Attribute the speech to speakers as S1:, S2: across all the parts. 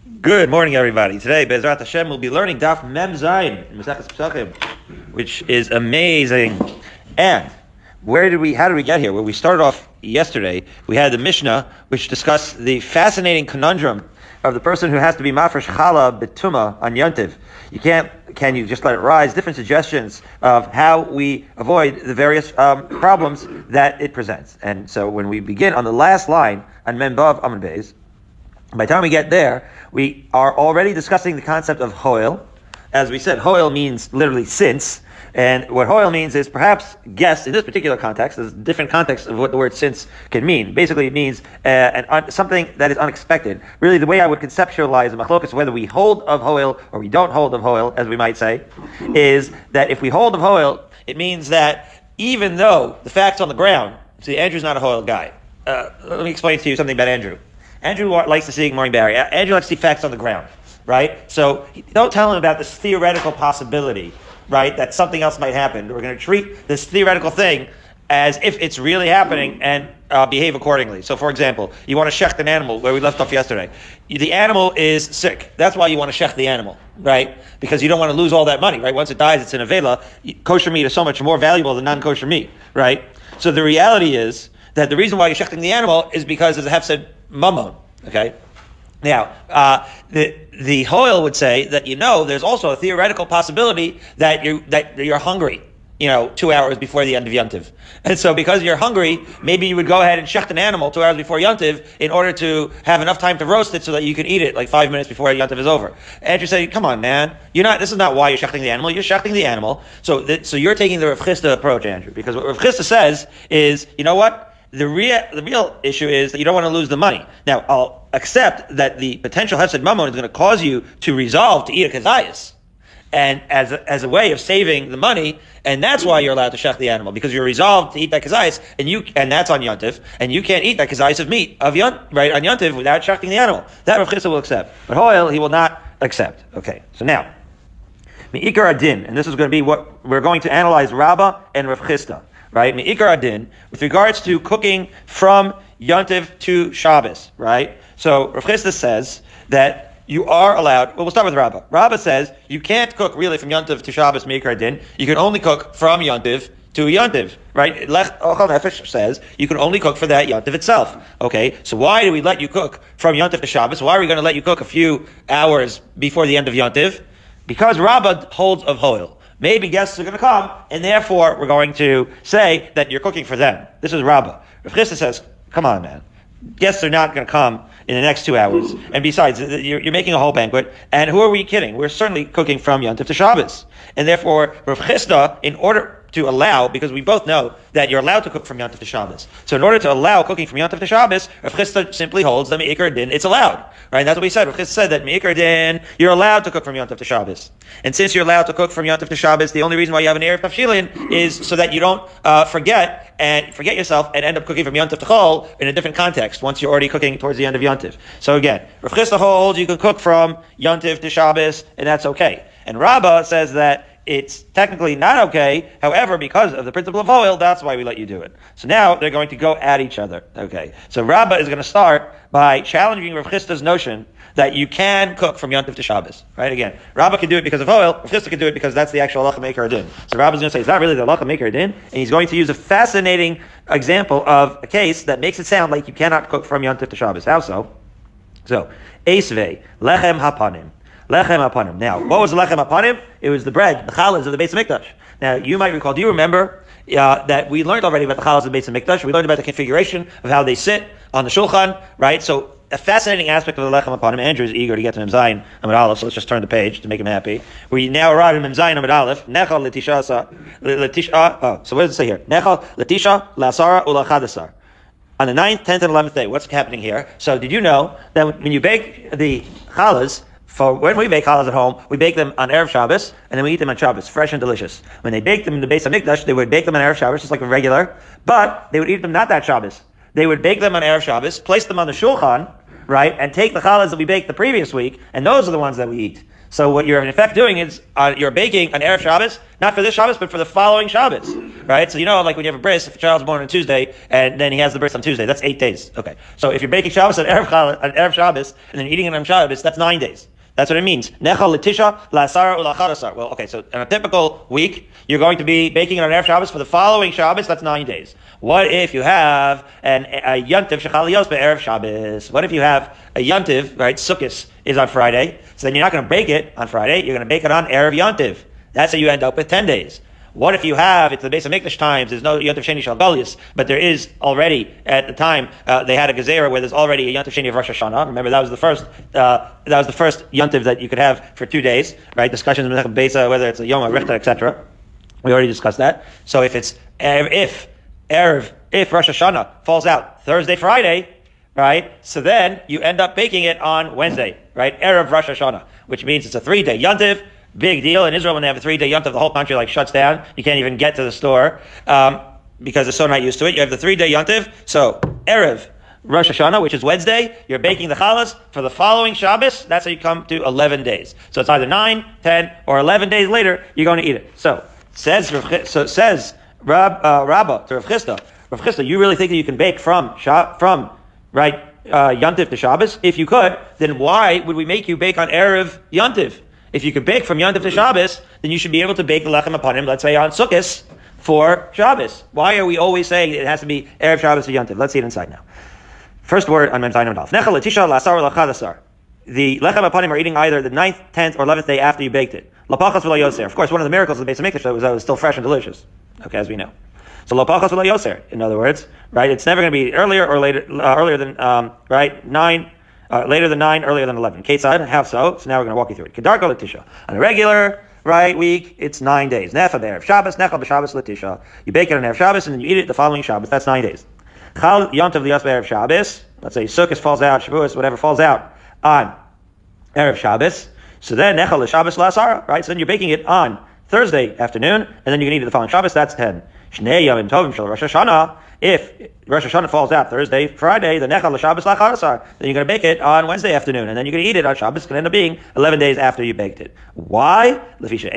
S1: Good morning, everybody. Today, Bezrat Hashem, we'll be learning Daf Mem Zayin in Maseches Pesachim, which is amazing. And where did we? How did we get here? Well, we started off yesterday. We had the Mishnah, which discussed the fascinating conundrum of the person who has to be mafresh chala betuma on yontiv. You can't. Can you just let it rise? Different suggestions of how we avoid the various um, problems that it presents. And so, when we begin on the last line on Membav Amud Beis, by the time we get there, we are already discussing the concept of hoil. As we said, hoil means literally since. And what hoil means is perhaps guess in this particular context, there's different contexts of what the word since can mean. Basically, it means uh, an, something that is unexpected. Really, the way I would conceptualize the machlokas, whether we hold of hoil or we don't hold of hoil, as we might say, is that if we hold of hoil, it means that even though the fact's on the ground, see, Andrew's not a hoil guy. Uh, let me explain to you something about Andrew. Andrew likes to see Maureen Barry. Andrew likes to see facts on the ground, right? So don't tell him about this theoretical possibility, right, that something else might happen. We're going to treat this theoretical thing as if it's really happening and uh, behave accordingly. So, for example, you want to shech an animal where we left off yesterday. The animal is sick. That's why you want to shech the animal, right? Because you don't want to lose all that money, right? Once it dies, it's in a vela. Kosher meat is so much more valuable than non-kosher meat, right? So the reality is that the reason why you're shechting the animal is because, as I have said, mammon. Okay. Now, uh, the the Hoil would say that you know there's also a theoretical possibility that you that you're hungry. You know, two hours before the end of Yontiv. And so because you're hungry, maybe you would go ahead and shecht an animal two hours before Yontiv in order to have enough time to roast it so that you can eat it like five minutes before Yontiv is over. And you say, come on, man. You're not, this is not why you're shechting the animal. You're shechting the animal. So, th- so you're taking the Rav Chisda approach, Andrew, because what Rav Chisda says is, you know what? The real, the real issue is that you don't want to lose the money. Now, I'll accept that the potential hefsed mammon is going to cause you to resolve to eat a kazayas. And as a, as a way of saving the money, and that's why you're allowed to shech the animal, because you're resolved to eat that kazayas, and you, and that's on yontif, and you can't eat that kazayas of meat, of yont, right, on yontif without shechting the animal. That Rav Chisda will accept. But Hoil, he will not accept. Okay, so now, Me'ikar Adin, and this is going to be what we're going to analyze Rabbah and Rav Chisda right? Me'ikar adin, with regards to cooking from Yontiv to Shabbos, right? So Rav Chisda says that you are allowed, well, we'll start with Rabbah. Rabbah says you can't cook really from Yontiv to Shabbos Me'ikar adin. You can only cook from Yontiv to Yontiv, right? Lech Ochal Nefesh says you can only cook for that Yontiv itself. Okay, so why do we let you cook from Yontiv to Shabbos? Why are we going to let you cook a few hours before the end of Yontiv? Because Rabbah holds of Hoil maybe guests are going to come, and therefore we're going to say that you're cooking for them. This is Rabbah. Rav Chisda says, come on, man. Guests are not going to come in the next two hours. And besides, you're, you're, making a whole banquet. And who are we kidding? We're certainly cooking from Yontif to Shabbos. And therefore, Rav Chisda, in order to allow, because we both know that you're allowed to cook from Yontif to Shabbos. So in order to allow cooking from Yontif to Shabbos, Rav Chisda simply holds that Me'ikar Din, it's allowed. Right? That's what we said. Rav Chisda said that Me'ikar Din, you're allowed to cook from Yontif to Shabbos. And since you're allowed to cook from Yontif to Shabbos, the only reason why you have an Erev Tafshilin is so that you don't uh, forget and forget yourself and end up cooking from Yontif to Chol in a different context once you're already cooking towards the end of Yontif. So again, Rav Chisda holds you can cook from Yontif to Shabbos, and that's okay. And Rabbah says that it's technically not okay. However, because of the principle of oil, that's why we let you do it. So now they're going to go at each other. Okay. So Rabbah is going to start by challenging Rav Chisda's notion that you can cook from Yontif to Shabbos. Right? Again, Rabbah can do it because of oil. Rav Chisda can do it because that's the actual halacha me'ikar din. So Rabbah is going to say it's not really the halacha me'ikar din, and he's going to use a fascinating example of a case that makes it sound like you cannot cook from Yontif to Shabbos. How so? So, Esve, lechem hapanim. Lechem apanim. Now, what was the lechem apanim? It was the bread, the challahs of the Beis of Mikdash. Now, you might recall, do you remember uh, that we learned already about the challahs of the Beis of Mikdash? We learned about the configuration of how they sit on the shulchan, right? So, a fascinating aspect of the lechem hapanim. Andrew is eager to get to Mzayin Amud Aleph, so let's just turn the page to make him happy. We now arrive in Mzayin Amud Aleph. Nechal letisha letisha. Oh, so what does it say here? Nechal letisha lasara ulachadasar on the 9th, 10th, and 11th day. What's happening here? So did you know that when you bake the challahs, for when we bake challahs at home, we bake them on Erev Shabbos, and then we eat them on Shabbos, fresh and delicious. When they bake them in the Beis of Mikdash, they would bake them on Erev Shabbos, just like a regular, but they would eat them not that Shabbos. They would bake them on Erev Shabbos, place them on the shulchan, right, and take the challahs that we baked the previous week, and those are the ones that we eat. So what you're in effect doing is uh, you're baking an Erev Shabbos, not for this Shabbos, but for the following Shabbos, right? So you know, like when you have a bris, if a child's born on Tuesday, and then he has the bris on Tuesday, that's eight days. Okay. So if you're baking Shabbos on Erev, on Erev Shabbos, and then eating it on Shabbos, that's nine days. That's what it means. Necha letisha la'asara ulachadasar. Well, okay, so in a typical week, you're going to be baking on Erev Shabbos for the following Shabbos, that's nine days. What if you have an, a yontiv shechaliyos Erev Shabbos? What if you have a yontiv, right, Sukkot is on Friday, so then you're not going to bake it on Friday, you're going to bake it on Erev Yontiv. That's how you end up with 10 days. What if you have, it's the Beis of Mikdash times, there's no Yontif Sheni Shalgalius, but there is already, at the time, uh, they had a Gezerah where there's already a Yontif Sheni of Rosh Hashanah. Remember, that was the first, uh, that was the first Yontif that you could have for two days, right? Discussions in Beitza, whether it's a Yoma Arichta, etc. We already discussed that. So if it's, if, Erev, if Rosh Hashanah falls out Thursday, Friday, right? So then you end up baking it on Wednesday, right? Erev Rosh Hashanah, which means it's a three day yontiv. Big deal in Israel when they have a three day yontiv, the whole country like shuts down. You can't even get to the store um, because they're so not used to it. You have the three day yontiv. So Erev Rosh Hashanah, which is Wednesday, you're baking the challahs for the following Shabbos. That's how you come to 11 days. So it's either 9, 10, or 11 days later, you're going to eat it. So says so says Rab, uh, Rabbah to Rav Chisda, Rav Chisda, you really think that you can bake from from right, uh, Yantiv to Shabbos? If you could, then why would we make you bake on Erev Yantiv? If you could bake from Yantiv to Shabbos, then you should be able to bake the lechem hapanim, let's say on Sukkot, for Shabbos. Why are we always saying it has to be Erev Shabbos to Yantiv? Let's see it inside now. First word on Mem Lasar Lachadasar. The lechem hapanim are eating either the ninth, tenth, or eleventh day after you baked it. Lapachas Yoser. Of course, one of the miracles of the Beis of Mikdash was that it was still fresh and delicious. Okay, as we know. So lo pachas yoser. In other words, right? It's never going to be earlier or later, uh, earlier than um, right nine. Uh, later than nine, earlier than eleven. Kesad, how so? So now we're going to walk you through it. Kedarko Latisha. On a regular right week, it's nine days. Nefa be'erev Shabbos, nechal b'Shabbos Latisha. You bake it on erev Shabbos and then you eat it the following Shabbos. That's nine days. Chal yontav liyas be'erev Shabbos. Let's say Sukkot falls out, Shavuos, whatever falls out on erev Shabbos. So then nechal Shabbos lasara, right? So then you're baking it on Thursday afternoon, and then you can eat it the following Shabbos. That's ten. Shnei Yomim Tovim Shel Rosh Hashanah. If Rosh Hashanah falls out Thursday, Friday, the Nechal Shabbos Lacharasar, then you're going to bake it on Wednesday afternoon, and then you're going to eat it on Shabbos. It's going to end up being 11 days after you baked it. Why? Because the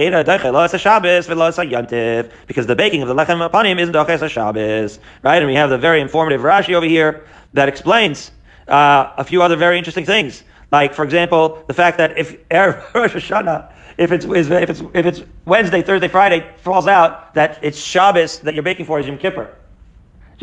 S1: baking of the lechem hapanim isn't doches Shabbos, right? And we have the very informative Rashi over here that explains uh, a few other very interesting things. Like, for example, the fact that if Rosh Hashanah if it's if it's if it's Wednesday, Thursday, Friday falls out that it's Shabbos that you're baking for is Yom Kippur.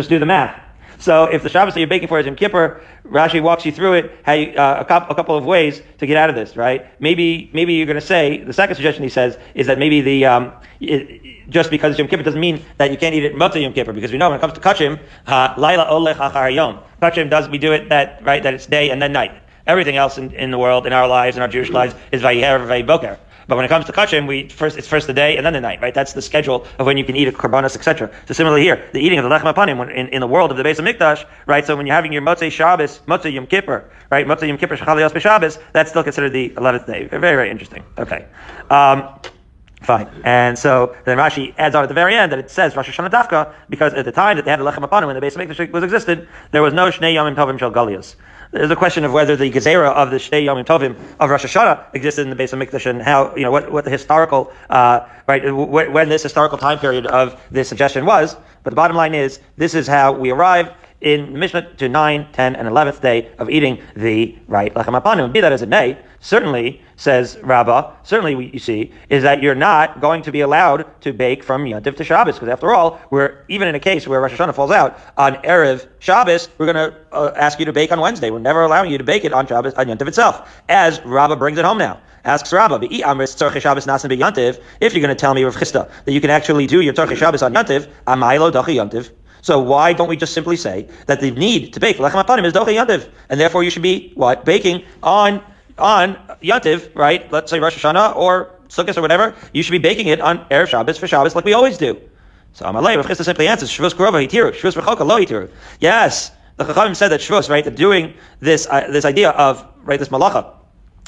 S1: Just do the math. So if the Shabbos that you're baking for is Yom Kippur, Rashi walks you through it, how you, uh, a, couple, a couple of ways to get out of this, right? Maybe maybe you're going to say the second suggestion he says is that maybe the um, it, just because it's Yom Kippur doesn't mean that you can't eat it Motzei Yom Kippur because we know when it comes to Kachim, Laila Olech Achar Yom. Kachim does we do it that right that it's day and then night. Everything else in, in the world, in our lives, in our Jewish lives, is Vayiher Vayiboker. But when it comes to kachim, we first it's first the day and then the night, right? That's the schedule of when you can eat a korbanos, etc. So similarly here, the eating of the lechem apanim in, in the world of the Beis of mikdash, right? So when you're having your motzei Shabbos, motzei Yom Kippur, right? Motzei Yom Kippur shachalios b'Shabbos, that's still considered the eleventh day. Very very interesting. Okay. Um, Fine. And so then Rashi adds on at the very end that it says Rosh Hashanah Dafka because at the time that they had a lechem upon when the Beis of Mikdash was existed, there was no Shnei Yomim Tovim Shel Galias. There's a question of whether the Gezerah of the Shnei Yomim Tovim of Rosh Hashanah existed in the Beis of Mikdash and how, you know, what, what the historical, uh, right, when this historical time period of this suggestion was. But the bottom line is, this is how we arrive in Mishnah to 9, 10, and 11th day of eating the right lechem apanim. Be that as it may, certainly, says Rabbah, certainly you see, is that you're not going to be allowed to bake from Yantiv to Shabbos, because after all, we're, even in a case where Rosh Hashanah falls out on Erev Shabbos, we're going to uh, ask you to bake on Wednesday. We're never allowing you to bake it on Shabbos, on Yantiv itself, as Rabbah brings it home now. Asks Rabbah, if you're going to tell me, Rav Chisda, that you can actually do your Tzorche Shabbos on Yantiv, Amaylo Dachi Yantiv, so why don't we just simply say that the need to bake lechem apanim is doche yantiv, and therefore you should be what baking on on yantiv, right? Let's say Rosh Hashanah or Sukkot or whatever. You should be baking it on erev Shabbos for Shabbos like we always do. So Amalei Rav Chisda simply answers Shavuos Kurova Hitiru Shavuos Rechoka Lo Hitiru. Yes, the Chachamim said that Shavuos, right, that doing this uh, this idea of right this malacha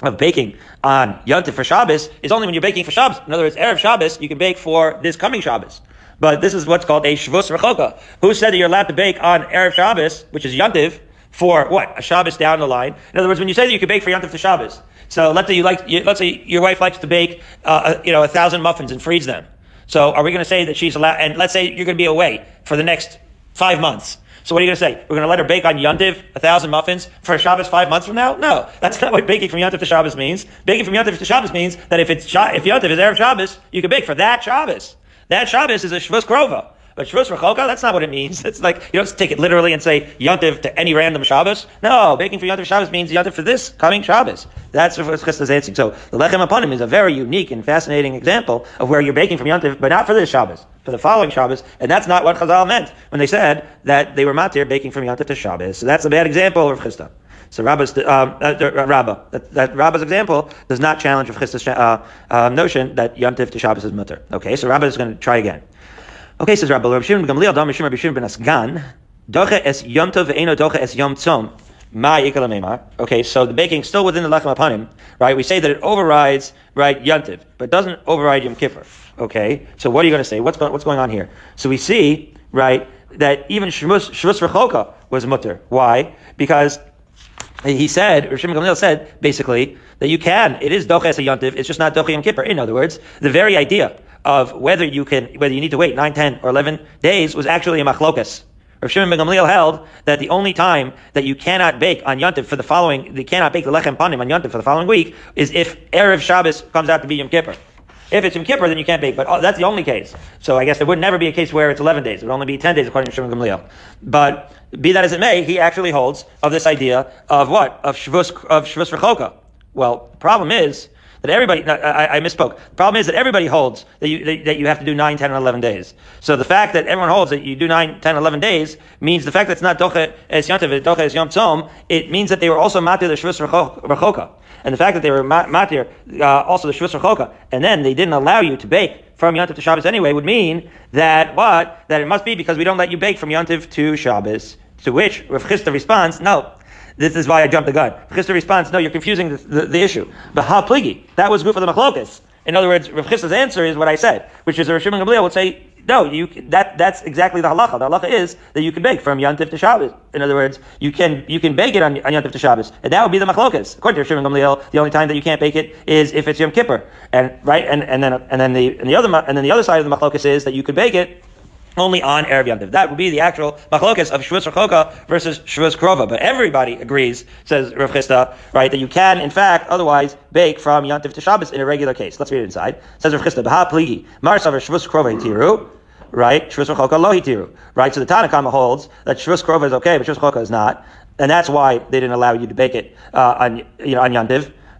S1: of baking on Yantiv for Shabbos is only when you're baking for Shabbos. In other words, erev Shabbos you can bake for this coming Shabbos. But this is what's called a Shvus Rechoka. Who said that you're allowed to bake on Erev Shabbos, which is Yantiv, for what? A Shabbos down the line. In other words, when you say that you can bake for Yom Tov to Shabbos, so let's say you like, you, let's say your wife likes to bake, uh, you know, a thousand muffins and freeze them. So are we going to say that she's allowed, and let's say you're going to be away for the next five months. So what are you going to say? We're going to let her bake on Yontiv a thousand muffins for Shabbos five months from now? No, that's not what baking from Yontiv to Shabbos means. Baking from Yontiv to Shabbos means that if it's if Yontiv is Erev Shabbos, you can bake for that Shabbos. That Shabbos is a Shavuos Krova. But Shavuos Rechoka, that's not what it means. It's like, you don't take it literally and say Yontiv to any random Shabbos. No, baking for Yontiv Shabbos means Yontiv for this coming Shabbos. That's what Chisda's answering. So the Lechem Aponim is a very unique and fascinating example of where you're baking from Yontiv, but not for this Shabbos, for the following Shabbos. And that's not what Chazal meant when they said that they were matir baking from Yontiv to Shabbos. So that's a bad example of Chisda. So Rabba's, um, uh, uh, Rabba, that, that Rabba's example does not challenge Chisda's uh, uh, notion that Yontiv to Shabbos is mutter. Okay, so Rabba is going to try again. Okay, says Rabbi Rabbi Shimon Gamliel, Dam Shimon ben Asgan, Doche es Yom Tov ve'eno doche es Yom Tzom. Ma Okay, so the baking still within the lechem apanim, right? We say that it overrides right Yontiv, but doesn't override Yom Kippur. Okay, so what are you going to say? What's going, what's going on here? So we see right that even Shvus Rechoka was mutter. Why? Because he said, or Shimon Gamliel said, basically, that you can, it is doches a yontiv, it's just not doche yom kippur. In other words, the very idea of whether you can, whether you need to wait 9, 10, or 11 days was actually a machlokas. Rav Shimon Gamliel held that the only time that you cannot bake on Yontif for the following, you cannot bake the lechem panim on Yontif for the following week is if Erev Shabbos comes out to be Yom Kippur. If it's Yom Kippur, then you can't bake, but oh, that's the only case. So I guess there would never be a case where it's 11 days. It would only be 10 days according to Shimon Gamliel. But be that as it may, he actually holds of this idea of what? Of Shavuos, of Shavuos Rechoka. Well, the problem is, that everybody, I, I, misspoke. The problem is that everybody holds that you, that you have to do 9, 10, and 11 days. So the fact that everyone holds that you do 9, 10, 11 days means the fact that it's not Doche Es it's Doche Es Yom Tzom, it means that they were also Matir the Shvus Rechoka. And the fact that they were Matir uh, also the Shvus Rechoka, and then they didn't allow you to bake from Yontif to Shabbos anyway, would mean that what? That it must be because we don't let you bake from Yontif to Shabbos. To which Rav Chisda responds, no, this is why I jumped the gun. Chisda responds, no, you're confusing the, the, the issue. But ha pligi, that was good for the machlokas. In other words, Rav Chisda's answer is what I said, which is Rav Shimon Gamliel would say, no, you that that's exactly the halacha. The halacha is that you can bake from Yantif to Shabbos. In other words, you can you can bake it on, on Yantif to Shabbos, and that would be the machlokas. According to Shimon Gamliel, the only time that you can't bake it is if it's Yom Kippur, and right, and, and then and then the and the other and then the other side of the machlokas is that you could bake it only on Erev Yom That would be the actual machlokas of Shavuos Rechoka versus Shavuos Krova. But everybody agrees, says Rav Chisda, right, that you can, in fact, otherwise bake from Yom to Shabbos in a regular case. Let's read it inside. says Rav Chisda, B'ha pligi, Mar Savar Krova Hitiru, right, Shavuos Rechoka Lo right, so the Tanakhama holds that Shavuos Krova is okay, but Shavuos Rechoka is not, and that's why they didn't allow you to bake it uh, on, you know, on Yom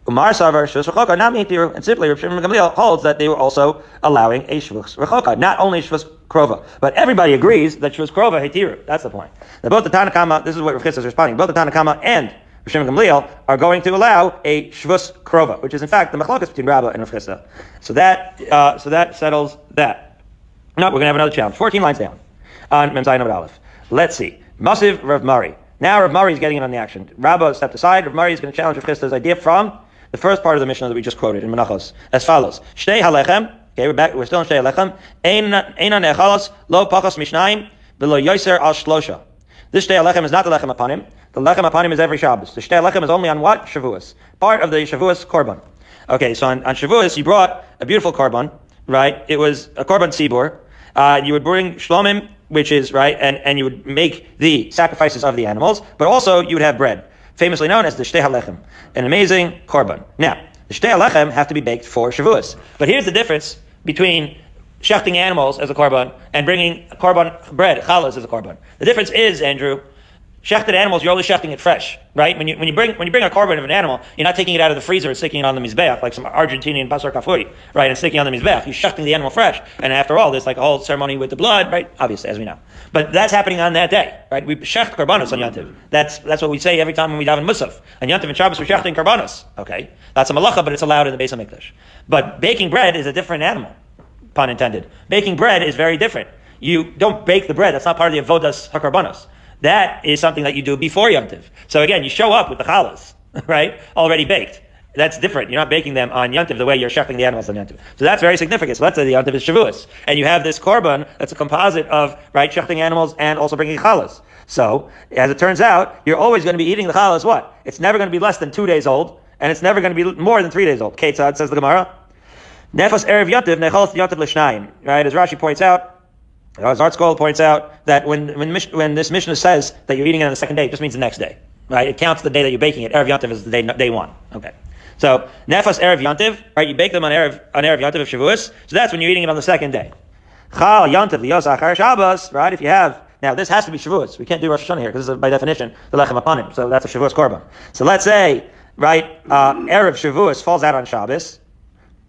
S1: Umar Savar Shvus Rechoka, not Meitir, and simply Rav Shimon Gamliel holds that they were also allowing a Shvus Rechoka, not only Shvus Krova. But everybody agrees that Shvus Krova Hetiru. That's the point. Now both the Tanakama, this is what Rav is responding, both the Tanakama and Rav Shimon Gamliel are going to allow a Shvus Krova, which is in fact the machlokas between Rabbah and Rav So that, uh, so that settles that. Now we're going to have another challenge. 14 lines down on Memzayin Aleph. Let's see. Massive Rav Mari. Now Rav Mari is getting in on the action. Rabbah stepped aside. Rav Mari is going to challenge Rav Chisda's idea from the first part of the Mishnah that we just quoted in Menachos, as follows: Shtei halechem. Okay, we're back. We're still in Shtei halechem. Eina nechalos lo pachos mishnayim v'lo yoser al shlosha. This Shtei halechem is not the lechem hapanim. The lechem hapanim is every Shabbos. The Shtei halechem is only on what Shavuos, part of the Shavuos korban. Okay, so on, on Shavuos you brought a beautiful korban, right? It was a korban tzibur. Uh, you would bring shlomim, which is right, and, and you would make the sacrifices of the animals, but also you would have bread famously known as the Shtei HaLechem, an amazing korban. Now, the Shtei HaLechem have to be baked for Shavuos. But here's the difference between shechting animals as a korban and bringing korban bread, challahs, as a korban. The difference is, Andrew, Shechted animals, you're always shechting it fresh, right? When you, when you bring, when you bring a korban of an animal, you're not taking it out of the freezer and sticking it on the mizbeach, like some Argentinian basar kafuri, right? And sticking on the mizbeach. You're shechting the animal fresh. And after all, there's like a whole ceremony with the blood, right? Obviously, as we know. But that's happening on that day, right? We shecht korbanos on Yantiv. That's, that's what we say every time when we daven Musaf. On Yantiv and Shabbos, we're shechting korbanos. Okay? That's a malacha, but it's allowed in the Beis of Mikdash. But baking bread is a different animal. Pun intended. Baking bread is very different. You don't bake the bread. That's not part of the avodas hakarbanos. That is something that you do before Yom Tiv. So again, you show up with the challahs, right? Already baked. That's different. You're not baking them on Yontiv the way you're shechting the animals on Yontiv. So that's very significant. So let's say the Yontiv is Shavuos. And you have this korban that's a composite of, right, shechting animals and also bringing challahs. So, as it turns out, you're always going to be eating the challah as what? It's never going to be less than two days old, and it's never going to be more than three days old. Ketzad says the Gemara. Nefas erev yantiv nechalas yantiv l'shnayim. Right, as Rashi points out, as ArtScroll points out, that when when, when this Mishnah says that you're eating it on the second day, it just means the next day. Right, it counts the day that you're baking it. Erev yantiv is the day day one. Okay. So nefas erev yantiv, right? You bake them on erev on erev yantiv of Shavuos, so that's when you're eating it on the second day. Chal yantiv liyos achar Shabbos, right? If you have now this has to be Shavuos. We can't do Rosh Hashanah here because this is by definition the lechem hapanim. So that's a Shavuos korban. So let's say right uh, erev Shavuos falls out on Shabbos.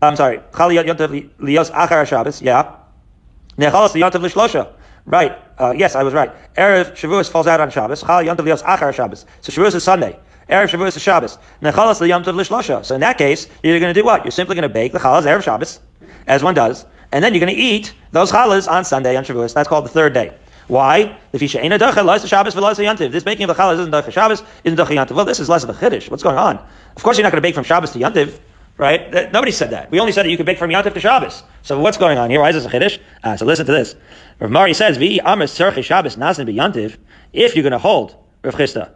S1: I'm sorry, chal yantiv liyos achar Shabbos. Yeah. Nechalas yantiv lishlosha. Right. Uh, yes, I was right. Erev Shavuos falls out on Shabbos. Chal yantiv liyos achar Shabbos. So Shavuos is Sunday. Erev Shavuos is Shabbos. Nechalas liyamtiv lishlosha. So in that case, you're going to do what? You're simply going to bake the chalas Erev Shabbos, as one does, and then you're going to eat those challahs on Sunday on Shavuos. That's called the third day. Why? If you ain't a dacha, lois Shabbos v'lois yantiv. This baking of the challahs isn't dacha Shabbos, isn't dacha yantiv. Well, this is less of a chiddush. What's going on? Of course, you're not going to bake from Shabbos to yantiv, right? Nobody said that. We only said that you could bake from yantiv to Shabbos. So what's going on here? Why is this a chiddush? Uh, so listen to this. Rav Mari says, "Vi amas Shabbos nasin yantiv." If you're going to hold Rav Chisda,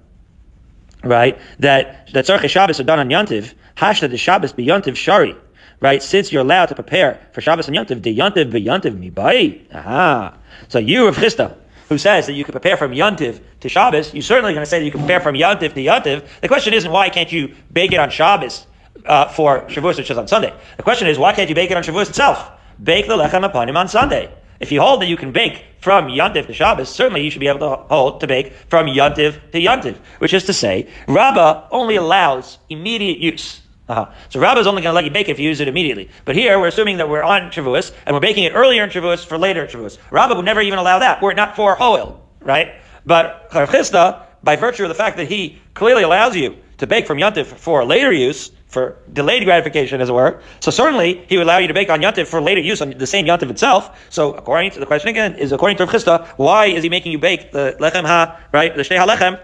S1: right? That that tzarchei Shabbos are done on Yantiv. Hashta the Shabbos be Yantiv Shari. Right, since you're allowed to prepare for Shabbos and Yantiv, the Yantiv be Yantiv mibai. Aha. So you, Rav Chisda, who says that you can prepare from Yantiv to Shabbos, you're certainly going to say that you can prepare from Yantiv to Yantiv. The question isn't why can't you bake it on Shabbos uh, for Shavuos, which is on Sunday. The question is why can't you bake it on Shavuos itself? Bake the lechem hapanim on Sunday. If you hold that you can bake from Yantiv to Shabbos, certainly you should be able to hold to bake from Yantiv to Yantiv, which is to say, Rabbah only allows immediate use. Uh-huh. So Rabbah is only going to let you bake it if you use it immediately. But here we're assuming that we're on Shavuos and we're baking it earlier in Shavuos for later in Shavuos. Rabbah would never even allow that were it not for oil, right? But Rav Chisda, by virtue of the fact that he clearly allows you to bake from Yantiv for later use, for delayed gratification, as it were. So certainly he would allow you to bake on Yantiv for later use on the same Yantiv itself. So according to the question again, is according to Rav Chisda, why is he making you bake the lechem ha, right, the shtei halechem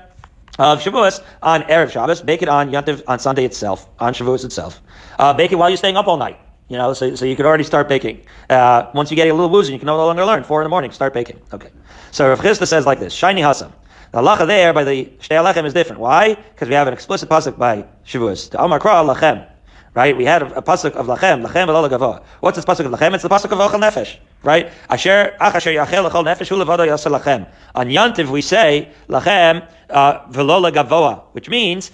S1: of Shavuos on Erev Shabbos, bake it on Yantiv on Sunday itself, on Shavuos itself. Uh, bake it while you're staying up all night. You know, so, so you could already start baking. Uh, once you get a little woozy, you can no longer learn. Four in the morning, start baking. Okay. So Rav Chisda says like this, Shiny Hasam. The halacha there by the Shtei Alechem is different. Why? Because we have an explicit pasuk by Shavuos. The Amar Kra Lachem. Right? We had a, a pasuk of Lachem, Lachem Elol Gavoa. What's this pasuk of Lachem? It's the pasuk of Ochel Nefesh. Right? Asher, Ach Asher Yachel Lachol Nefesh Hu Levado Yasa Lachem. On Yantiv we say Lachem uh, Velola Gavoa, which means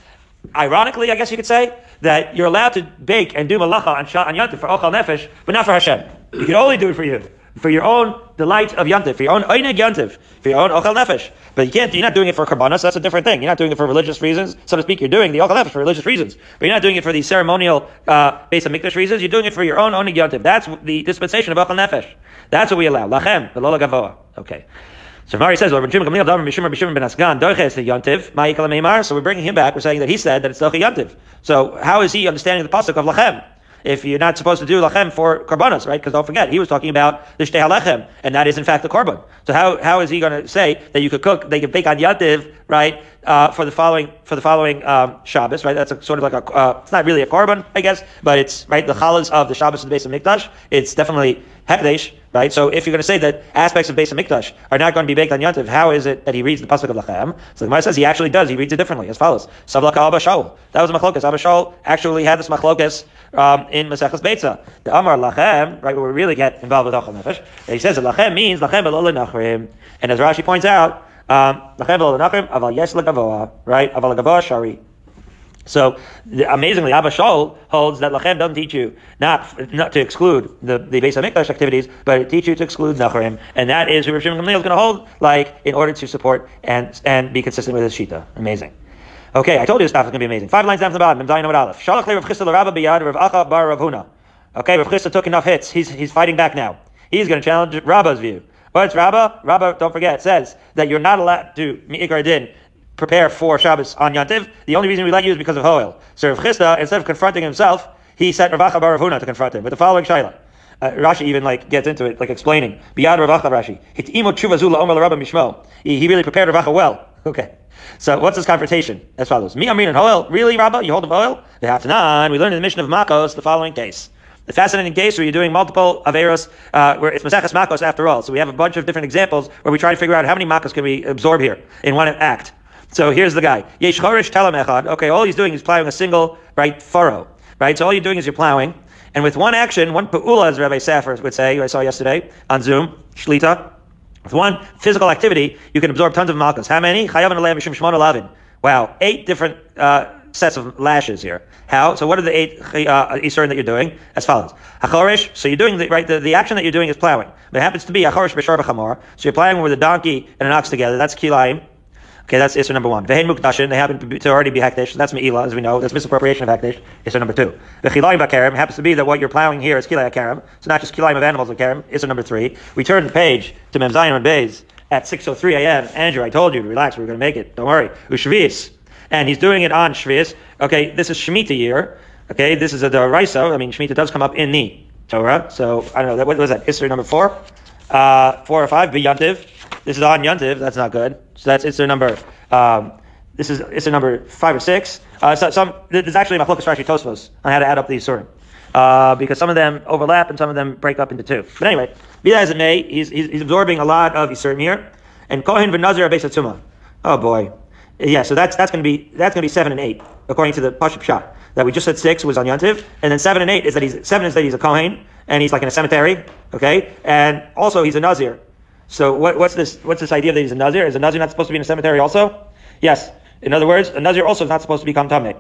S1: Ironically, I guess you could say that you're allowed to bake and do malacha on, on Yantiv for Ochel Nefesh, but not for Hashem. You can only do it for you for your own delight of yantiv, for your own oineg yantiv, for your own ochel nefesh. But you can't. You're not doing it for karbanas. That's a different thing. You're not doing it for religious reasons, so to speak. You're doing the ochel nefesh for religious reasons, but you're not doing it for the ceremonial uh, Beis of mikdash reasons. You're doing it for your own oineg yantiv. That's the dispensation of ochel nefesh. That's what we allow. Lachem, the lola gavoa. Okay. So Mari says, So we're bringing him back. We're saying that he said that it's Dochi Yantiv. So how is he understanding the pasuk of Lachem? If you're not supposed to do lachem for karbanos, right? Because don't forget, he was talking about the shtei and that is in fact the korban. So how, how is he going to say that you could cook, they could bake on yativ, right, uh, for the following for the following um, Shabbos, right? That's a, sort of like a, uh, it's not really a korban, I guess, but it's right the challahs of the Shabbos of the Beis of mikdash. It's definitely hekdesh, right? So if you're going to say that aspects of Beis of mikdash are not going to be baked on yantiv, how is it that he reads the pasuk of lachem? So the Gemara says he actually does. He reads it differently, as follows: Savlaka Abba Shaul. That was a machlokas. Abba Shaul actually had this machlokas um, in Maseches Beitza. The Amar lachem, right, where we really get involved with achal nefesh. He says that lachem means lachem nachrim, and as Rashi points out. Um, Nachrim aval yesh legavoa, right? Aval gavoa shari. So amazingly, Abba Shaul holds that Lachem doesn't teach you not not to exclude the, the Beis of Mikdash activities, but it teaches you to exclude Nacharim, and that is who Rav Shimon Gamliel is going to hold, like in order to support and and be consistent with his shita. Amazing. Okay, I told you this stuff is going to be amazing. Five lines down from the bottom. Zayin Aleph. Shalach Rav Chisda Rabba Biyad Rav Acha Bar Rav Huna. Okay, Rav Chisda took enough hits. He's he's fighting back now. He's going to challenge Rabba's view. What's Rabba? Rabba, don't forget, says that you're not allowed to Mi'ikar Din prepare for Shabbos on Yantiv. The only reason we let you is because of Hoel. So Rav Chisda, instead of confronting himself, he sent Rav Acha Bar Huna to confront him with the following Shaila. Uh, Rashi even like gets into it, like explaining. Biyad Rav Acha Rashi. Hitimo Chuvazula Omer. He really prepared Rav Acha well. Okay. So what's this confrontation? As follows. Mi Amin and Hoel. Really, Rabba? You hold of Hoel? The Haftanan. We learned in the Mishnah of Makos the following case. The fascinating case where you're doing multiple averos, uh, where it's Maseches Makos after all. So we have a bunch of different examples where we try to figure out how many Makos can we absorb here in one act. So here's the guy. Okay, all he's doing is plowing a single right furrow. Right. So all you're doing is you're plowing, and with one action, one peula, as Rabbi Safer would say, who I saw yesterday on Zoom, shlita. With one physical activity, you can absorb tons of malchus. How many? Wow, eight different uh, sets of lashes here. How? So what are the eight uh, that you're doing? As follows. Hachorish, so you're doing the, right, the, the action that you're doing is plowing. But it happens to be Hachorish Beshar B'chamor. So you're plowing with a donkey and an ox together. That's Kilayim. Okay, that's Isser number one. Vehen they happen to, already be Hekdesh. So that's Me'ila, as we know. That's misappropriation of Hekdesh. Isser number two. The Vechilayim Bakarim happens to be that what you're plowing here is Kilayim Karim. So not just Kilayim of animals of Karim. Isser number three. We turn the page to Mem Zion and Bays at 6.03 a.m. Andrew, I told you, relax, we're going to make it. Don't worry. Ushvis and he's doing it on Shvius. Okay, this is Shemitah year. Okay, this is a Daraisa. I mean, Shemitah does come up in the Torah. So, I don't know, what was that? History number four? Uh, four or five, be Yantiv. This is on Yantiv. That's not good. So that's Isser number, um, this is Isser number five or six. Uh, so some, there's actually Machlokas Rashi Tosfos on how to add up these Surim. Uh, because some of them overlap and some of them break up into two. But anyway, be that as it may, he's, he's, he's absorbing a lot of Yisurim here. And Kohen v'Nazir Abesatzuma. Oh boy. Yeah, so that's that's to be that's to be seven and eight according to the Pashup shot that we just said six was on Yantiv, and then seven and eight is that he's seven is that he's a Kohen and he's like in a cemetery, okay, and also he's a Nazir. So what, what's this what's this idea that he's a Nazir? Is a Nazir not supposed to be in a cemetery also? Yes. In other words, a Nazir also is not supposed to become Tameh.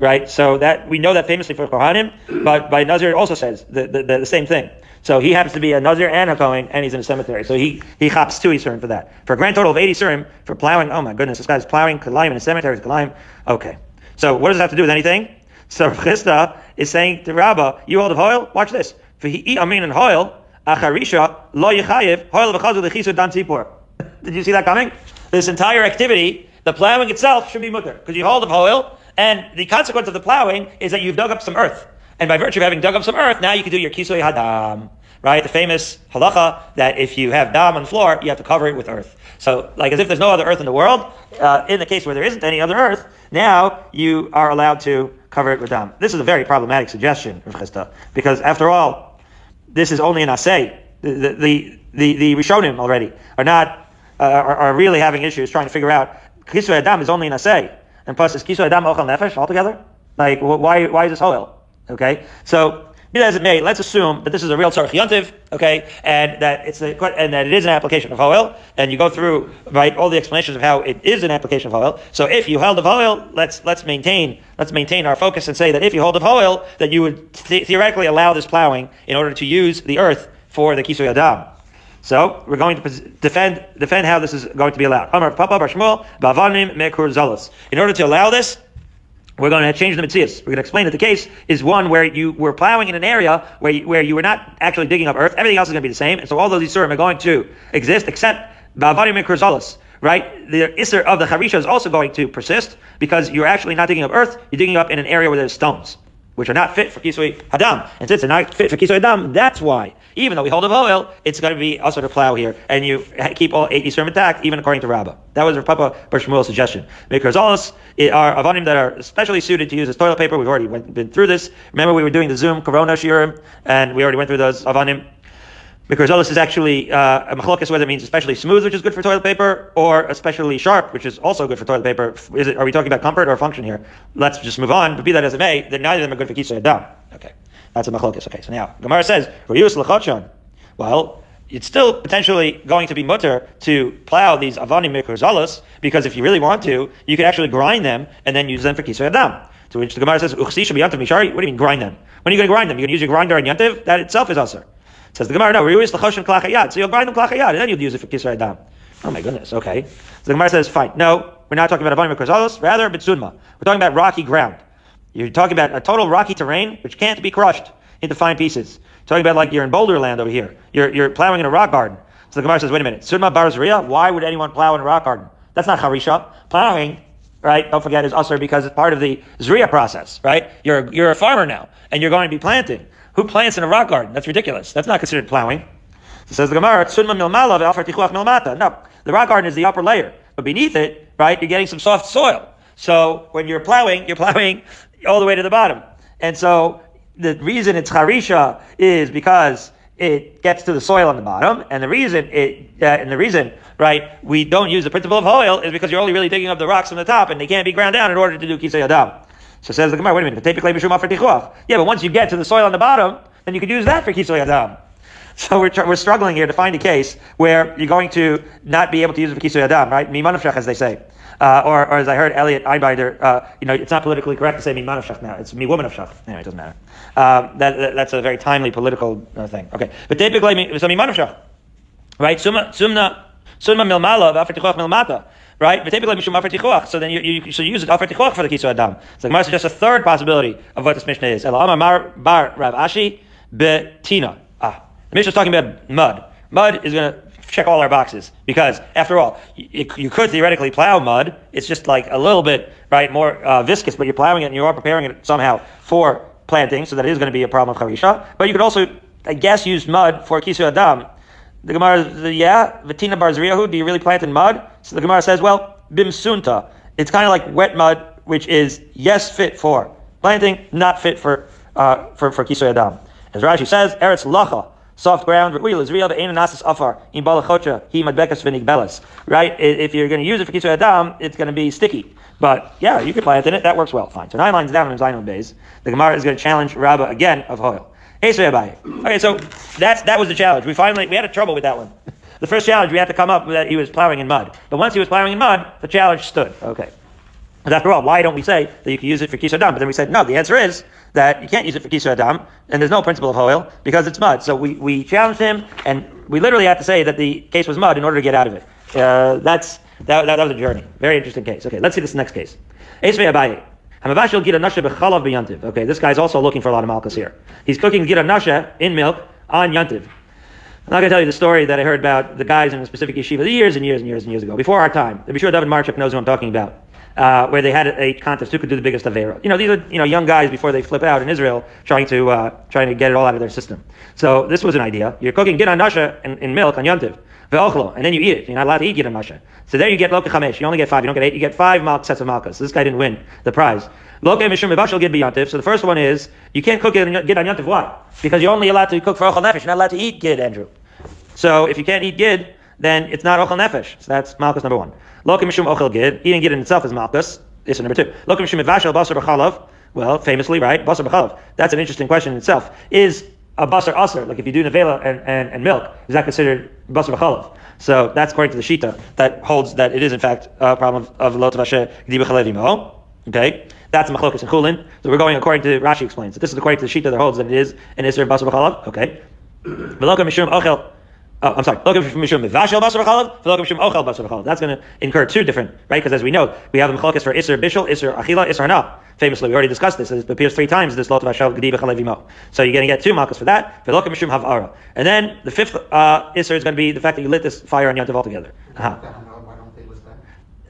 S1: Right? So that we know that famously for Kohanim, but by Nazir also says the, the, the, the same thing. So he happens to be a Nazir and a Kohen, and he's in a cemetery. So he, he hops two Isurim for that. For a grand total of 80 Isurim for plowing, oh my goodness, this guy's plowing Kalayim in a cemetery, Kalayim. Okay. So what does it have to do with anything? So Chisda is saying to Rabbah, you hold of oil, watch this. For he eat amin and oil, acharisha, lo yechayev, oil v'chazu lechisu dan tzipor. Did you see that coming? This entire activity, the plowing itself should be mutter, because you hold of oil, and the consequence of the plowing is that you've dug up some earth. And by virtue of having dug up some earth, now you can do your kisoy hadam. Right? The famous halacha that if you have dam on the floor, you have to cover it with earth. So, like as if there's no other earth in the world, uh, in the case where there isn't any other earth, now you are allowed to cover it with dam. This is a very problematic suggestion, Chisda, because after all, this is only an asay. The, the, the, the, the Rishonim already are not, uh, are, are, really having issues trying to figure out, kisoy adam is only an asay. And plus, is kisoy adam ochal nefesh altogether? Like, why, why is this oil? Okay, so be that as it may, let's assume that this is a real tzarech yontiv, okay, and that it's a, and that it is an application of oil, and you go through right all the explanations of how it is an application of oil. So if you held of oil, let's let's maintain let's maintain our focus and say that if you hold of oil, that you would th- theoretically allow this plowing in order to use the earth for the kisoy adam. So we're going to defend defend how this is going to be allowed. In order to allow this, we're going to change the mitzias. We're going to explain that the case is one where you were plowing in an area where you, where you were not actually digging up earth. Everything else is going to be the same. And so all those Isurim are going to exist except Bavarim and Kurzalis. Right? The Isser of the Harisha is also going to persist because you're actually not digging up earth, you're digging up in an area where there's stones which are not fit for kisui hadam. And since they're not fit for kisui hadam, that's why, even though we hold of oil, it's going to be also to plow here, and you keep all eight Yisurim intact, even according to Rabbah. That was Papa Bershmuel's suggestion. This are avanim that are especially suited to use as toilet paper. We've already went, been through this. Remember, we were doing the Zoom Corona Shiurim, and we already went through those avanim. This is actually uh, a machlokas whether it means especially smooth, which is good for toilet paper, or especially sharp, which is also good for toilet paper. Is it? Are we talking about comfort or function here? Let's just move on. But be that as it may, then neither of them are good for kisei adam. That's a machlokas. Okay, so now Gemara says reus lechotshon. Well, it's still potentially going to be mutter to plow these avani mikurzalas because if you really want to, you can actually grind them and then use them for kisei adam. To which the Gemara says, be Yantov Michari, What do you mean grind them? When are you going to grind them? You're going to use your grinder on yantiv? That itself is also. Says the Gemara, no, Riyus l'choshen klachayad. So you'll grind them klachayad, and then you'll use it for kisra adam. Oh my goodness, okay. So the Gemara says, fine. No, we're not talking about Avanim Krazalos, rather Bitsunma. We're talking about rocky ground. You're talking about a total rocky terrain which can't be crushed into fine pieces. You're talking about like you're in boulder land over here. You're, you're plowing in a rock garden. So the Gemara says, wait a minute, Sunma Barzria, why would anyone plow in a rock garden? That's not Harisha. Plowing, right, don't forget, is usher because it's part of the Zriya process, right? You're, you're a farmer now, and you're going to be planting. Who plants in a rock garden? That's ridiculous. That's not considered plowing. So says the Gemara, No, the rock garden is the upper layer, but beneath it, right, you're getting some soft soil. So when you're plowing, you're plowing all the way to the bottom. And so the reason it's harisha is because it gets to the soil on the bottom, and the reason it uh, and the reason right we don't use the principle of oil is because you're only really digging up the rocks from the top, and they can't be ground down in order to do kisei adam. So says the Gemara, wait a minute, yeah, but once you get to the soil on the bottom, then you could use that for kisei adam. So we're, we're struggling here to find a case where you're going to not be able to use it for kisei adam, right? Mimanavshach, as they say. Uh, or, or as I heard Elliot Einbinder, uh, you know, it's not politically correct to say me man of shach now. It's me woman of shach. Anyway, it doesn't matter. Um, that, that, that's a very timely political uh, thing. Okay, but typically, so mi man of shach, right? Summa sumna summa milmala v'afer tichuach milmata. Right, but typically mishum afer tichuach. So then you, you should use it afer tichuach for the kisu adam. So the Gemara suggests a third possibility of what this Mishnah is. El amar bar Rav Ashi betina. Ah, the Mishnah is talking about mud. Mud is going to check all our boxes because after all, you, you, could theoretically plow mud. It's just like a little bit, right, more uh, viscous, but you're plowing it and you are preparing it somehow for planting, so that is going to be a problem of charisha. But you could also, I guess, use mud for kisu adam. The Gemara, says, yeah, Vitina Barzriyahu, do you really plant in mud? So the Gemara says, well, bimsunta. It's kind of like wet mud, which is yes fit for planting, not fit for uh, for for kisu adam. As Rashi says, eretz lacha soft ground. Right? If you're going to use it for kisur adam, it's going to be sticky. But yeah, you can plant in it. That works well. Fine. So nine lines down in Zainam Bays, the Gemara is going to challenge Rabbah again of Hoil. Okay, so that's that was the challenge. We finally we had a trouble with that one. The first challenge we had to come up with that he was plowing in mud. But once he was plowing in mud, the challenge stood. Okay. But after all, why don't we say that you can use it for kisur adam? But then we said no. The answer is that you can't use it for kisur adam, and there's no principle of oil because it's mud. So we, we challenged him, and we literally had to say that the case was mud in order to get out of it. Uh, that's that, that, that, was a journey. Very interesting case. Okay, let's see this next case. Okay, this guy's also looking for a lot of malchus here. He's cooking gira nasha in milk on yantiv. I'm not going to tell you the story that I heard about the guys in a specific yeshiva years and years and years and years ago, before our time. To be sure David Marchuk knows who I'm talking about uh, where they had a contest who could do the biggest avera. You know, these are you know young guys before they flip out in Israel, trying to uh, trying to get it all out of their system. So this was an idea. You're cooking gid nasha in, in milk on yontiv, ve'ochlo, and then you eat it. You're not allowed to eat gid nasha. So there you get loka chamesh. You only get five. You don't get eight. You get five mal- sets of malkas. So this guy didn't win the prize. Loka mishum mevashel gid b'yontiv. So the first one is you can't cook it gid on yontiv. Why? Because you're only allowed to cook for ochel nefesh. You're not allowed to eat gid, Andrew. So if you can't eat gid, then it's not ochel nefesh. So that's malchus number one. Loka mishum ochel gid. Eating gid in itself is malchus. Issa number two. Lokim Shemit Vashel Basar B'chalav. Well, famously, right? Basar B'chalav. That's an interesting question in itself. Is a basar aser, like if you do nevela and, and, and milk, is that considered basar b'chalav? So that's according to the Shita that holds that it is in fact a problem of lot of asher gdiba Okay, that's machlokas and chulin. So we're going according to Rashi explains. So this is according to the Shita that holds that it is an iser basar b'chalav. Okay, Oh, I'm sorry. That's going to incur two different, right? Because as we know, we have the mechalokas for Isser Bishul, Isser Achila, Isser Hana. Famously, we already discussed this. It appears three times this lot of Hashav Gedi B'chalevimo. So you're going to get two malchus for that. Havara. And then the fifth uh, Isser is going to be the fact that you lit this fire on Yantav altogether. Uh-huh.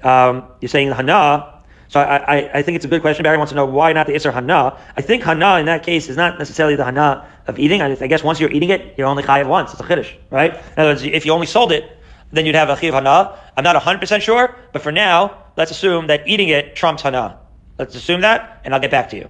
S1: Um, you're saying the Hana so I, I, I, think it's a good question. Barry wants to know why not the Isser Hana. I think Hana in that case is not necessarily the Hana of eating. I, guess once you're eating it, you're only chayiv once. It's a chiddush, right? In other words, if you only sold it, then you'd have a chiv Hana. I'm not 100% sure, but for now, let's assume that eating it trumps Hana. Let's assume that, and I'll get back to you.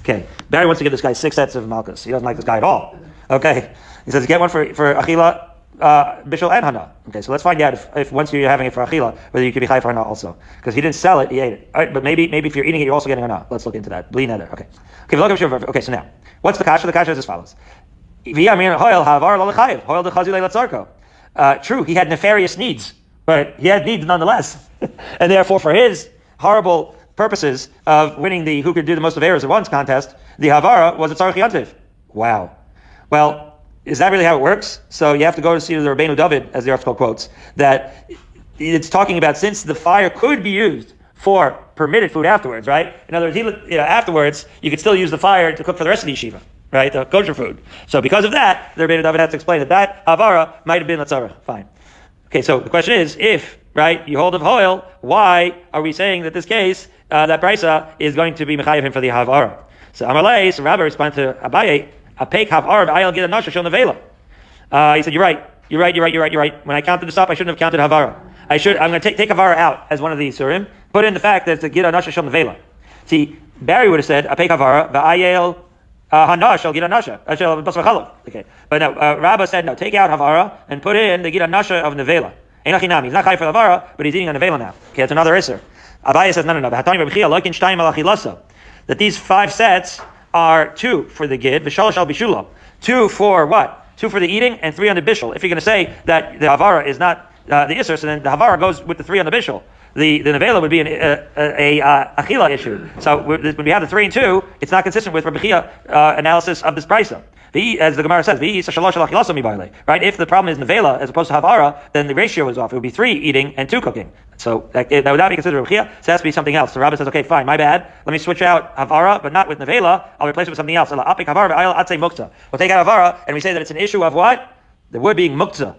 S1: Okay. Barry wants to give this guy six sets of malchus. He doesn't like this guy at all. Okay. He says, get one for, for Achila uh, Bishul and Hana. Okay, so let's find out if, if once you're having it for Achila, whether you could be high for Hana also. Because he didn't sell it, he ate it. All right, but maybe maybe if you're eating it, you're also getting Hana. Let's look into that. Bli nether. Okay. Okay, okay, so now, what's the kasha? The kasha is as follows. Uh, true, he had nefarious needs, but he had needs nonetheless. and therefore, for his horrible purposes of winning the who could do the most of errors at once contest, the Havara was a Tzarech Wow. Well, is that really how it works? So you have to go to see the Rabbeinu David, as the article quotes, that it's talking about since the fire could be used for permitted food afterwards, right? In other words, you know, afterwards, you could still use the fire to cook for the rest of the yeshiva, right? The kosher food. So because of that, the Rabbeinu David has to explain that that avara might have been latzara. Fine. Okay, so the question is, if, right, you hold of oil, why are we saying that this case, uh, that brisa is going to be mechayiv him for the havara? So Amalei, so Rabbi responded to Abaye, a pek have I'll get a nasha shon nevela. Uh, he said, you're right, you're right, you're right, you're right, you're right. When I counted this up, I shouldn't have counted havara. I should, I'm going to take, take havara out as one of these surim, put in the fact that it's a get a nasha shon nevela. See, Barry would have said, a pek havara, va'ayel Uh, Hanash shall get a nasha. Okay, but no. Uh, Rabba said no. Take out havara and put in the a nasha of nevela. He's not high for havara, but he's eating a nevela now. Okay, that's another iser. Abaye says no, no, no. That these five sets are two for the gid, v'shalosh al bishula. Two for what? Two for the eating and three on the bishul. If you're going to say that the havara is not uh, the iser, so then the havara goes with the three on the bishul the, the nevela would be an, a, a, a uh, achila issue. So when we have the three and two, it's not consistent with Rabbi uh, analysis of this brisa. As the Gemara says, right? If the problem is nevela as opposed to havara, then the ratio is off. It would be three eating and two cooking. So that, that would not be considered Rabbi So it has to be something else. So Rabbi says, okay, fine, my bad. Let me switch out havara, but not with nevela. I'll replace it with something else. We'll take out havara, and we say that it's an issue of what? The word being mukta.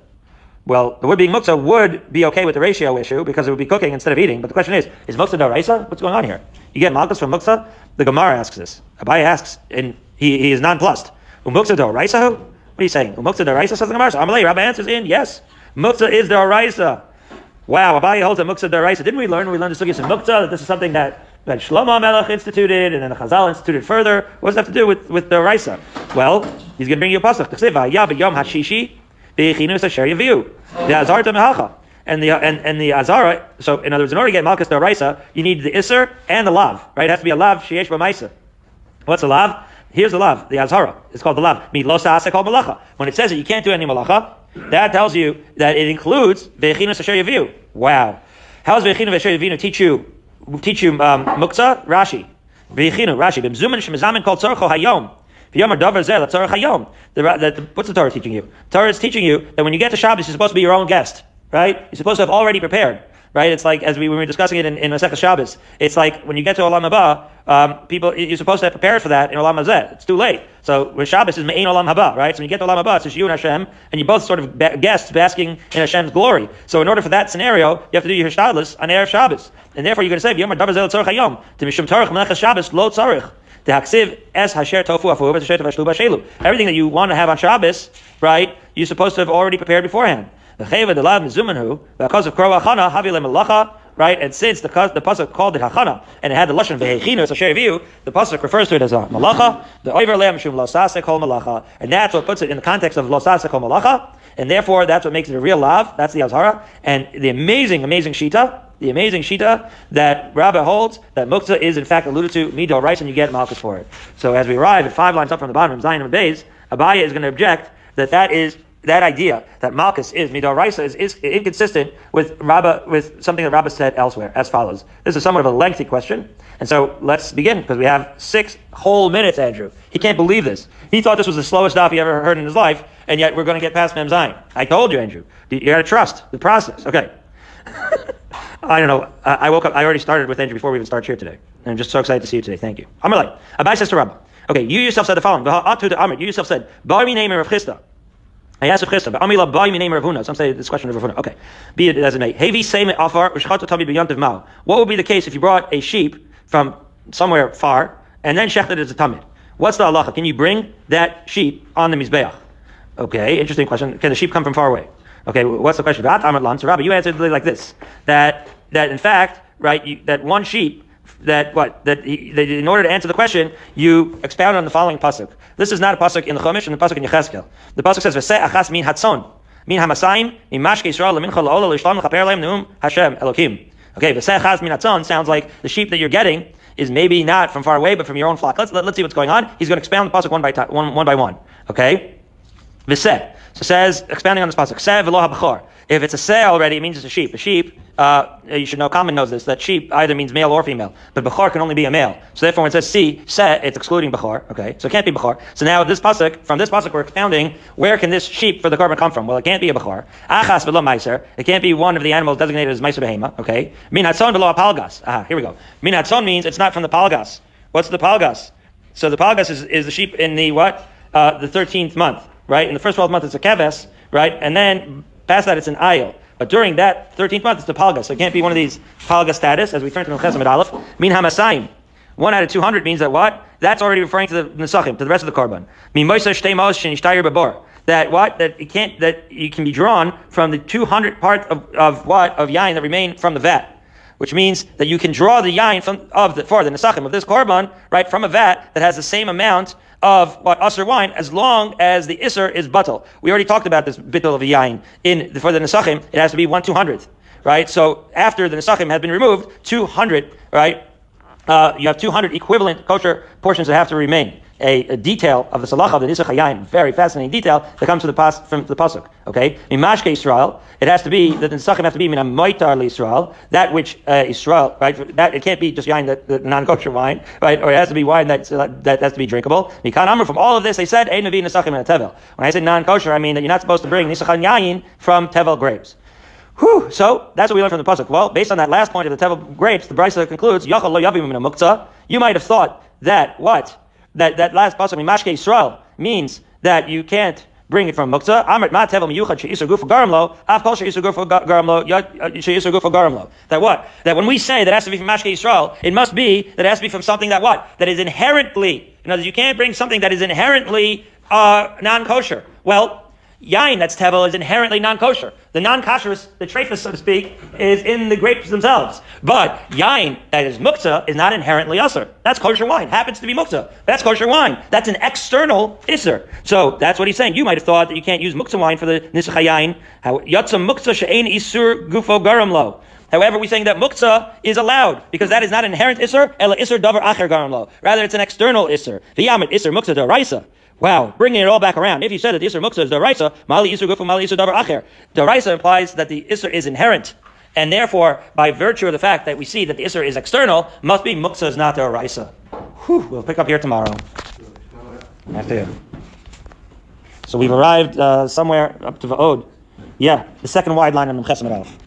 S1: Well, the wood being muktzah would be okay with the ratio issue because it would be cooking instead of eating. But the question is, is muktzah daraisa? What's going on here? You get malchus from muktzah? The Gemara asks this. Abaye asks, and he, he is nonplussed. Umuktzah daraisa? What are you saying? Umuktzah daraisa says the Gemara. So Amalei, Rabbah answers in, yes. Muktzah is daraisa. Wow, Abaye holds a muktzah daraisa. Didn't we learn? We learned the sugyas in muktzah that this is something that that Shlomo Melech instituted, and then the Chazal instituted further. What does that have to do with, with the Raisa? Well, he's going to bring you a pasuk. Yom Hashishi, the Azar Mehacha. And the and, and the Azara, so in other words, in order to get Malchus Daraisa, you need the Isser and the Lav, right? It has to be a Lav Sheyesh B'maisa. What's a Lav? Here's the Lav, the Azara. It's called the Lav. Losa asa called Malacha. When it says that you can't do any Malacha, that tells you that it includes Ve'echinus Asher Yaviu. Wow. How does Ve'echinu Asher Yaviu teach you, teach you um, Muktzah? Rashi. Ve'echinu, Rashi. B'mzumin shemizamin kol tzorcho hayom. The, what's the Torah teaching you? Torah is teaching you that when you get to Shabbos, you're supposed to be your own guest, right? You're supposed to have already prepared, right? It's like, as we, were discussing it in, in Masechah Shabbos, it's like when you get to Olam Haba, um, people, you're supposed to have prepared for that in Olam Hazeh. It's too late. So with Shabbos is Me'in Olam Haba, right? So when you get to Olam Haba, it's just you and Hashem, and you both sort of ba- guests basking in Hashem's glory. So in order for that scenario, you have to do your Hishtadlis on Erev Shabbos. And therefore you're going to say, Yom Davar Zel Tzorach Hayom, to Mishum Torach Shabbos Lo Tzorach. The haksiv es hasher tofu afu shelu. Everything that you want to have on Shabbos, right? You're supposed to have already prepared beforehand. The chayva the lav mizumanhu because of krova achana havile melacha. Right, and since the the pasuk called it hachana and it had the lashon vehechinu a share view, the pasuk refers to it as a malacha. The over leim shum losase kol malacha, and that's what puts it in the context of losase kol malacha, and therefore that's what makes it a real lav. That's the azhara, and the amazing, amazing shita the amazing shita that Rabbah holds that muktzah is in fact alluded to midor rice and you get malchus for it. So as we arrive at five lines up from the bottom of Zion and Beis, Abaye is going to object that that is that idea that malchus is midor rice is, is inconsistent with Rabba with something that Rabba said elsewhere as follows. This is somewhat of a lengthy question, and so let's begin because we have six whole minutes. Andrew, he can't believe this. He thought this was the slowest stuff he ever heard in his life, and yet we're going to get past Mem Zion. I told you, Andrew. You got to trust the process. Okay. I don't know. I woke up. I already started with Andrew before we even started here today. And I'm just so excited to see you today. Thank you. Amalai. Abaye says to Rabbah. Okay, you yourself said the following. You yourself said, Bar mi name of Chisda. I asked of Chisda, but Amila bar mi name of Ravuna. Some say this question of Ravuna. Okay. Be it as it may. Hevi same afar, tabi b'yantiv mal. What would be the case if you brought a sheep from somewhere far and then shechted it as a tamid? What's the halacha? Can you bring that sheep on the mizbeach? Okay, interesting question. Can the sheep come from far away? Okay, what's the question? Rabbi, you answered like this: that that in fact, right, you, that one sheep. That what that, he, that, in order to answer the question, you expound on the following pasuk. This is not a pasuk in the Chumash and the pasuk in Yecheskel. The pasuk says, "V'seh achas min hatzon min hamasayim min mashke Yisrael lemincha la'ola l'ishlam l'chaper neum Hashem Elokim." Okay, v'seh achas min hatzon sounds like the sheep that you're getting is maybe not from far away, but from your own flock. Let's let, us let us see what's going on. He's going to expound the pasuk one by one, one by one. Okay, v'seh. So says, expanding on this pasuk, Sev b'chor. If it's a se already, it means it's a sheep. A sheep, uh, you should know, common knows this, that sheep either means male or female. But b'chor can only be a male. So therefore, when it says si, se, it's excluding b'chor. Okay, so it can't be b'chor. So now this pasuk, from this pasuk, we're expounding where can this sheep for the korban come from? Well, it can't be a b'chor. Achas below meiser. It can't be one of the animals designated as meiser behema. Okay. Min hatzon below palgas. Ah, here we go. Min hatzon means it's not from the palgas. What's the palgas? So the palgas is, is the sheep in the what? Uh, the 13th month, right? In the first 12 months, it's a keves right? And then past that, it's an ayil. But during that 13th month, it's the palga. So it can't be one of these palga status, as we turn to Melchizedek Aleph. Min hamasayim. One out of 200 means that what? That's already referring to the Nesachim, to the rest of the korban. That what? That it can't, that you can be drawn from the 200 part of, of what? Of yain that remain from the vat. which means that you can draw the yain from of the for the nesachim of this korban right from a vat that has the same amount of what usher wine as long as the isser is buttel. We already talked about this bittel of a yain in for the nesachim. It has to be one two hundredth, right? So after the nesachim has been removed, two hundred, right? Uh, you have 200 equivalent kosher portions that have to remain a, a detail of the salacha of the Nisach Hayayim, very fascinating detail that comes from the, pas, from the pasuk. Okay, in Mashke Israel, it has to be that the Nisachim have to be min moitar Israel, that which uh, Israel, right? That it can't be just wine that, that non-kosher wine, right? Or it has to be wine that that has to be drinkable. Mikan Amr from all of this, they said ein navi Nisachim and tevel. When I say non-kosher, I mean that you're not supposed to bring Nisach Yayin from tevel grapes. Whew. So that's what we learned from the pasuk. Well, based on that last point of the tevel grapes, the Brisa concludes, Yachal lo yavim muktzah. You might have thought that what that, that last pasuk, Mashke Yisrael, means that you can't bring it from muktzah. Amrit ma tevel miyuchad she'isur gufa garamlo, af kol she'isur gufa garamlo, she'isur gufa garamlo. That what? That when we say that it has to be from Mashke Yisrael, it must be that it has to be from something that what? That is inherently, in other words, you can't bring something that is inherently uh, non-kosher. Well, Yain that's tevel is inherently non-kosher. The non-kosher, the trephus, so to speak, is in the grapes themselves. But yain that is muktzah is not inherently usr. That's kosher wine. Happens to be muktzah. That's kosher wine. That's an external isser. So that's what he's saying. You might have thought that you can't use muktzah wine for the nisach yain. Yatsa muktzah she'ein isur gufo garam lo. However, we're saying that muktzah is allowed because that is not inherent isser, ela isser davar acher garam lo. Rather, it's an external isser. V'yamet isser muktzah daraisa. Wow, bringing it all back around. If you said that the Isser Muktzah is Daraisa, Mali Isser Gufu, Mali Isser Davar Acher. Daraisa implies that the Isser is inherent. And therefore, by virtue of the fact that we see that the Isser is external, must be Muktzah is not Daraisa. Whew, we'll pick up here tomorrow. After So we've arrived uh, somewhere up to the Ode. Yeah, the second wide line on the Chesed